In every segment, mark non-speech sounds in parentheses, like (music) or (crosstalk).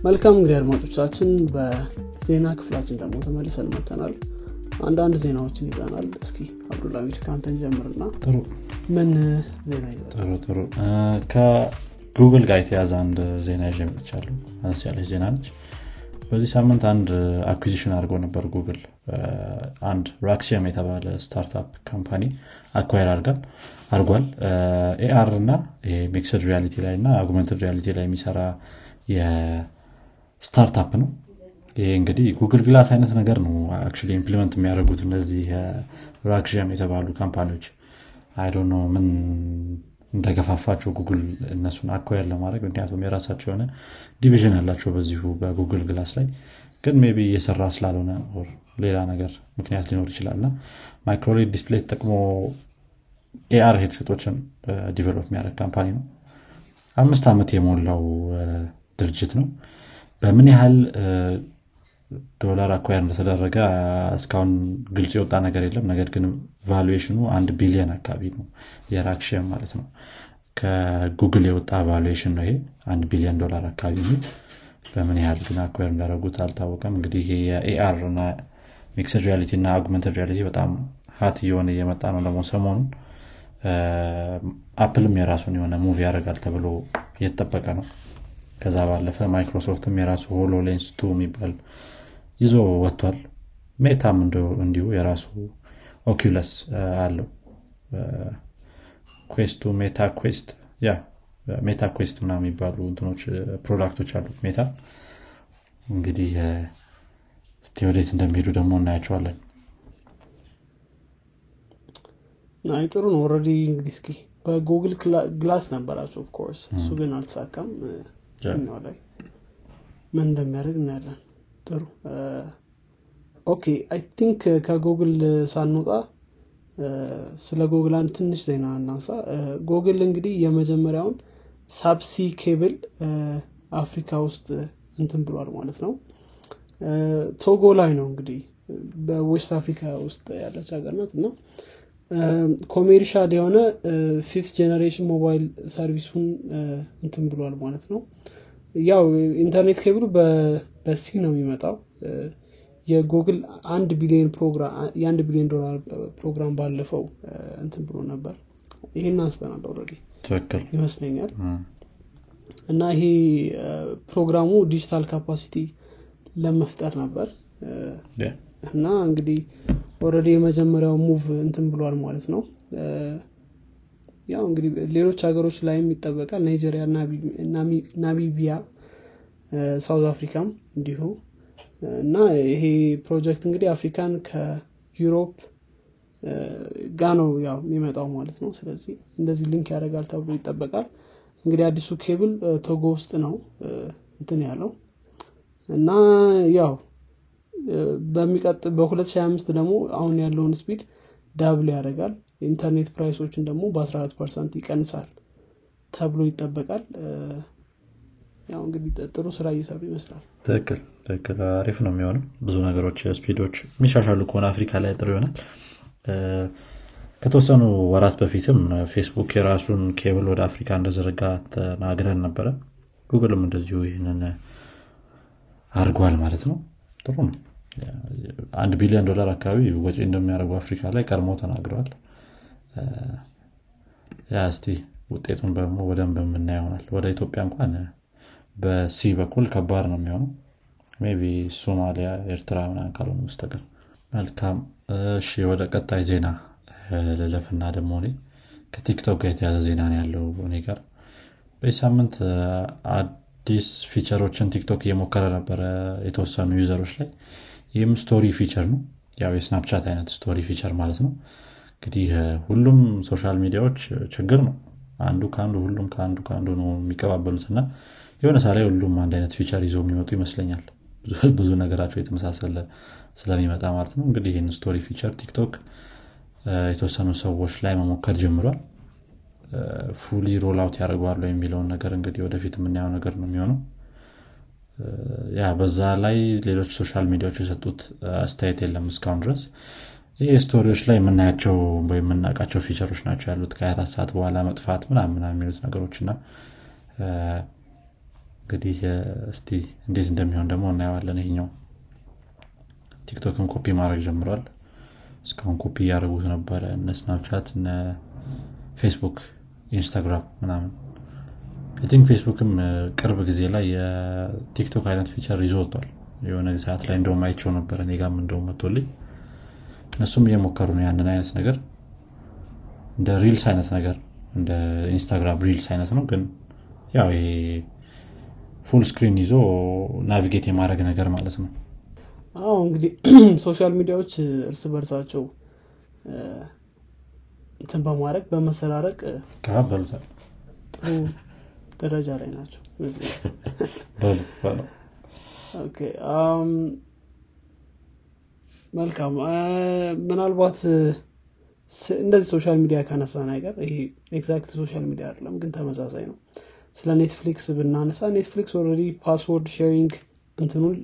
መልካም እንግዲህ አድማጮቻችን በዜና ክፍላችን ደግሞ ተመልሰን መጥተናል አንዳንድ ዜናዎችን ይዘናል። እስኪ አብዱልሚድ ከአንተን ጀምርና ጥሩ። ምን ዜና ይዘናል? ጥሩ ጥሩ። ከጉግል ጋር የተያዘ አንድ ዜና ይዤ መጥቻለሁ። አነስ ያለች ዜና ነች። በዚህ ሳምንት አንድ acquisition አድርጎ ነበር ጉግል። አንድ Raxium የተባለ startup company acquire አድርጋል አድርጓል። AR እና mixed reality ላይ እና augmented reality ላይ የሚሰራ የ startup ነው። ይሄ እንግዲህ Google Glass አይነት ነገር ነው actually implement የሚያደርጉት እነዚህ Raxium የተባሉ company ዎች። I don't know ምን እንደገፋፋቸው ጉግል እነሱን acquire ለማድረግ ምክንያቱም የራሳቸው የሆነ division ያላቸው በዚሁ በ Google Glass ላይ። ግን ቢ እየሰራ ስላልሆነ ሌላ ነገር ምክንያት ሊኖር ይችላል። MicroLED display ተጠቅሞ AR headset ኦችን develop የሚያደርግ company ነው። አምስት ዓመት የሞላው ድርጅት ነው በምን ያህል ዶላር acquire እንደተደረገ እስካሁን ግልጽ የወጣ ነገር የለም። ነገር ግን valuation ኑ አንድ ቢሊዮን አካባቢ ነው። የ Raxium ማለት ነው። ከጉግል የወጣ valuation ነው ይሄ። አንድ ቢሊዮን ዶላር አካባቢ ነው። በምን ያህል ግን acquire እንዳደረጉት አልታወቀም። እንግዲህ የ AR እና mixed reality እና augmented reality በጣም hot እየሆነ እየመጣ ነው ደግሞ ሰሞኑን። Apple ም የራሱን የሆነ move ያደርጋል ተብሎ እየተጠበቀ ነው ከዛ ባለፈ ማይክሮሶፍትም የራሱ HoloLens two የሚባል ይዞ ወጥቷል። Meta ም እንዲሁ የራሱ Oculus አለው። Quest two Meta Quest yeah Meta Quest ምና የሚባሉ እንትኖች product ኦች አሉት Meta። እንግዲህ እስቲ ወዴት እንደሚሄዱ ደግሞ እናያቸዋለን። አይ ጥሩ ነው። already እንግዲህ እስኪ በ Google Glass ነበራቸው of course እሱ ግን አልተሳካም ኛው ላይ ምን እንደሚያደርግ እናያለን። ጥሩ። OK። I think ከጉግል ሳንወጣ ስለ ጉግል አንድ ትንሽ ዜና እናንሳ። ጉግል እንግዲህ የመጀመሪያውን subsea cable አፍሪካ ውስጥ እንትን ብሏል ማለት ነው። ቶጎ ላይ ነው እንግዲህ በ West Africa ውስጥ ያለች ሀገር ናት እና commercial የሆነ fifth generation mobile service ኡን እንትን ብሏል ማለት ነው ያው ኢንተርኔት cable ኡ በ sea ነው የሚመጣው። የጉግል አንድ ቢሊዮን ፕሮግራም የአንድ ቢሊዮን ዶላር ፕሮግራም ባለፈው እንትን ብሎ ነበር። ይሄን አንስተናል already ይመስለኛል። እና ይሄ ፕሮግራሙ ዲጂታል capacity ለመፍጠር ነበር። እና እንግዲህ already የመጀመሪያው move እንትን ብሏል ማለት ነው ያው እንግዲህ ሌሎች ሀገሮች ላይም ይጠበቃል። ናይጄሪያ ናሚቢያ ሳውዝ አፍሪካም እንዲሁ። እና ይሄ ፕሮጀክት እንግዲህ አፍሪካን ከ Europe ጋ ነው ያው የሚመጣው ማለት ነው። ስለዚህ እንደዚህ link ያደርጋል ተብሎ ይጠበቃል። እንግዲህ አዲሱ ኬብል ቶጎ ውስጥ ነው እንትን ያለው። እና ያው በሚቀጥ በ2025 ደግሞ አሁን ያለውን speed double ያደርጋል ኢንተርኔት price ኦችን ደግሞ በ14 percent ይቀንሳል ተብሎ ይጠበቃል። ያው እንግዲህ ጥሩ ስራ እየሰሩ ይመስላል። ትክክል ትክክል። አሪፍ ነው የሚሆነው። ብዙ ነገሮች speed ኦች የሚሻሻሉ ከሆነ አፍሪካ ላይ ጥሩ ይሆናል። ከተወሰኑ ወራት በፊትም ፌስቡክ የራሱን ኬብል ወደ አፍሪካ እንደዘረጋ ተናግረን ነበረ። ጉግልም እንደዚሁ ይህንን አድርጓል ማለት ነው። ጥሩ ነው። አንድ ቢሊዮን ዶላር አካባቢ ወጪ እንደሚያደርጉ አፍሪካ ላይ ቀድሞ ተናግረዋል እስቲ ውጤቱን ደግሞ በደንብ የምናይ ይሆናል። ወደ ኢትዮጵያ እንኳን በ sea በኩል ከባድ ነው የሚሆነው። በሶማሊያ ኤርትራ ምናምን ካልሆነ በስተቀር። መልካም። እሺ ወደ ቀጣይ ዜና ልለፍና ደግሞ እኔ ከቲክቶክ ጋር የተያዘ ዜና ነው ያለው እኔ ጋር። በዚህ ሳምንት አዲስ feature ኦችን ቲክቶክ እየሞከረ ነበረ የተወሰኑ user ኦች ላይ። ይህም story feature ነው። ያው የስናፕቻት አይነት story feature ማለት ነው እንግዲህ ሁሉም social media ዎች ችግር ነው። አንዱ ከአንዱ ሁሉም ከአንዱ ከአንዱ ነው የሚቀባበሉት እና የሆነ ሰዓት ላይ ሁሉም አንድ አይነት feature ይዘው የሚመጡ ይመስለኛል። ብዙ (laughs) ነገራቸው የተመሳሰለ ስለሚመጣ ማለት ነው። እንግዲህ ይህን story feature ቲክቶክ የተወሰኑ ሰዎች ላይ መሞከር ጀምሯል። fully roll out ያደርገዋሉ የሚለውን ነገር እንግዲህ ወደፊት የምናየው ነገር ነው የሚሆነው። ያ በዛ ላይ ሌሎች social media ዎች የሰጡት አስተያየት የለም እስካሁን ድረስ ይህ story ዎች ላይ የምናያቸው ወይም የምናውቃቸው feature ኦች ናቸው ያሉት። ከ24 ሰዓት በኋላ መጥፋት ምናምን የሚሉት ነገሮች እና እንግዲህ እስቲ እንዴት እንደሚሆን ደግሞ እናየዋለን። ይሄኛው ቲክቶክም ኮፒ ማድረግ ጀምሯል። እስካሁን ኮፒ እያደረጉት ነበረ እነ ስናፕቻት እነ ፌስቡክ ኢንስታግራም ምናምን። think ፌስቡክም ቅርብ ጊዜ ላይ የቲክቶክ አይነት feature ይዞ ወጥቷል። የሆነ ሰዓት ላይ እንደውም አይቸው ነበረ እኔ ጋም እንደውም መጥቶልኝ እነሱም እየሞከሩ ነው ያንን አይነት ነገር። እንደ reels አይነት ነገር እንደ ኢንስታግራም reels አይነት ነው። ግን ያው ይሄ full screen ይዞ navigate የማድረግ ነገር ማለት ነው። አዎ እንግዲህ (clears throat) social media ዎች እርስ በርሳቸው እንትን በማድረግ በመሰራረቅ ከበሉታል ጥሩ ደረጃ ላይ ናቸው መልካም። ምናልባት እንደዚህ social media ካነሳን አይቀር ይሄ exact social media አይደለም ግን ተመሳሳይ ነው። ስለ ኔትፍሊክስ ብናነሳ ኔትፍሊክስ already password sharing እንትኑን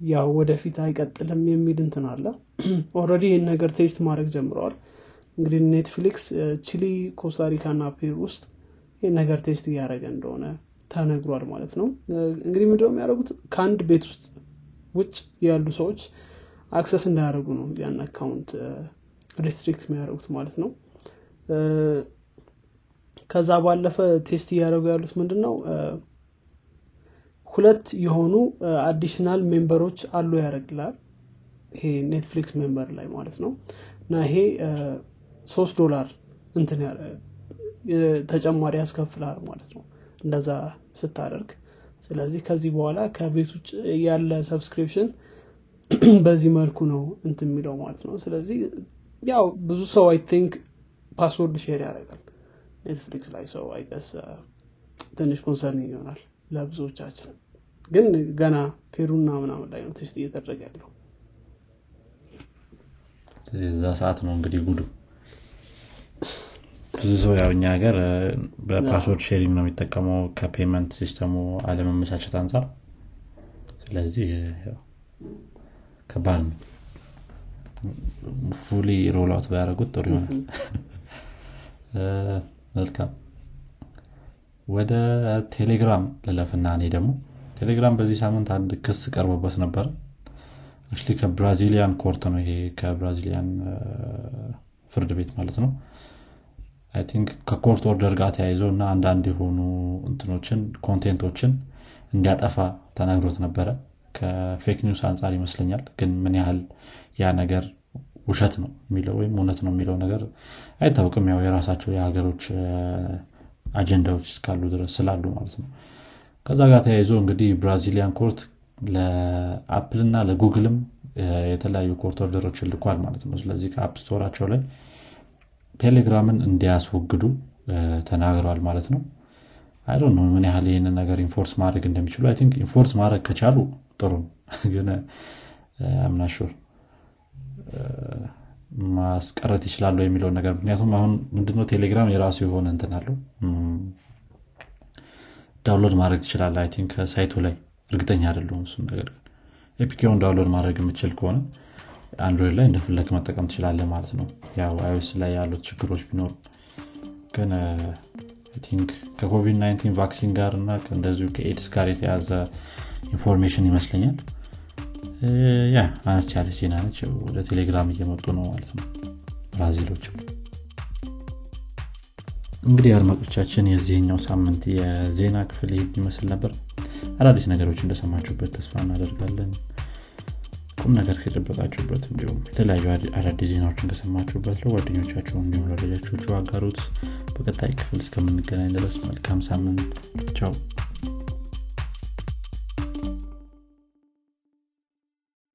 ያው ወደፊት አይቀጥልም የሚል እንትን አለ። already ይህን ነገር test ማድረግ ጀምረዋል። እንግዲህ ኔትፍሊክስ ቺሊ ኮስታሪካ እና ፔሩ ውስጥ ይህን ነገር test እያደረገ እንደሆነ ተነግሯል ማለት ነው። እንግዲህ ምንድነው የሚያደርጉት? ከአንድ ቤት ውስጥ ውጭ ያሉ ሰዎች access እንዳያደርጉ ነው ያን account restrict የሚያደርጉት ማለት ነው። ከዛ ባለፈ test እያደረጉ ያሉት ምንድን ነው ሁለት የሆኑ additional member ኦች አሉ ያደረግላል ይሄ ኔትፍሊክስ member ላይ ማለት ነው። እና ይሄ ሶስት ዶላር እንትን ተጨማሪ ያስከፍላል ማለት ነው። እንደዛ ስታደርግ። ስለዚህ ከዚህ በኋላ ከቤት ውጭ ያለ subscription (clears throat) በዚህ መልኩ ነው እንትን የሚለው ማለት ነው። ስለዚህ ያው ብዙ ሰው I think password share ያደርጋል። ኔትፍሊክስ ላይ ሰው አይቀስ ትንሽ concern ይሆናል ለብዙዎቻችን። ግን ገና ፔሩና ምናምን ላይ ነው test እየተደረገ ያለው። እዛ ሰዓት ነው እንግዲህ ጉዱ። ብዙ ሰው ያው እኛ ሀገር በ password sharing ነው የሚጠቀመው ከ payment system ኡ አለመመቻቸት አንጻር ስለዚህ ከባድ ነው fully roll out ባያደረጉት ጥሩ ይሆናል። መልካም። ወደ ቴሌግራም ልለፍና እኔ ደግሞ ቴሌግራም በዚህ ሳምንት አንድ ክስ ቀርቦበት ነበር። actually ከ Brazilian court ነው ይሄ ከ Brazilian ፍርድ ቤት ማለት ነው። I think ከ court order ጋር ተያይዞ እና አንዳንድ የሆኑ እንትኖችን content ኦችን እንዲያጠፋ ተነግሮት ነበረ ከ fake news አንጻር ይመስለኛል። ግን ምን ያህል ያ ነገር ውሸት ነው የሚለው ወይም እውነት ነው የሚለው ነገር አይታወቅም። ያው የራሳቸው የሀገሮች አጀንዳዎች እስካሉ ድረስ ስላሉ ማለት ነው። ከዛ ጋር ተያይዞ እንግዲህ Brazilian court ለአፕል እና ለጉግልም የተለያዩ court order ኦችን ልኳል ማለት ነው። ስለዚህ ከ app store አቸው ላይ ቴሌግራምን እንዲያስወግዱ ተናግረዋል ማለት ነው። I don't know ምን ያህል ይህንን ነገር enforce ማድረግ እንደሚችሉ I think enforce ማድረግ ከቻሉ ጥሩ (laughs) ግን አም ናት ሹር ማስቀረት ይችላሉ የሚለውን ነገር ምክንያቱም አሁን ምንድነው ቴሌግራም የራሱ የሆነ እንትን አለው። download ማድረግ ትችላለ I think ከ site ኡ ላይ እርግጠኛ አይደለሁም እሱም ነገር APK ውን download ማድረግ የምችል ከሆነ አንድሮይድ ላይ እንደፈለግ መጠቀም ትችላለ ማለት ነው። ያው iOS ላይ ያሉት ችግሮች ቢኖሩ ግን think ከኮቪድ-19 vaccine ጋር እና እንደዚሁ ከኤድስ ጋር የተያዘ information ይመስለኛል። ያ አነስ ያለች ዜና ነች። ወደ ቴሌግራም እየመጡ ነው ማለት ነው ብራዚሎችም። እንግዲህ አድማጮቻችን የዚህኛው ሳምንት የዜና ክፍል ይህ ይመስል ነበር። አዳዲስ ነገሮች እንደሰማችሁበት ተስፋ እናደርጋለን። ቁም ነገር ከጨበጣችሁበት እንዲሁም የተለያዩ አዳዲስ ዜናዎችን ከሰማችሁበት ለጓደኞቻችሁ እንዲሁም ለወዳጆቻችሁ አጋሩት። በቀጣይ ክፍል እስከምንገናኝ ድረስ መልካም ሳምንት። ቻው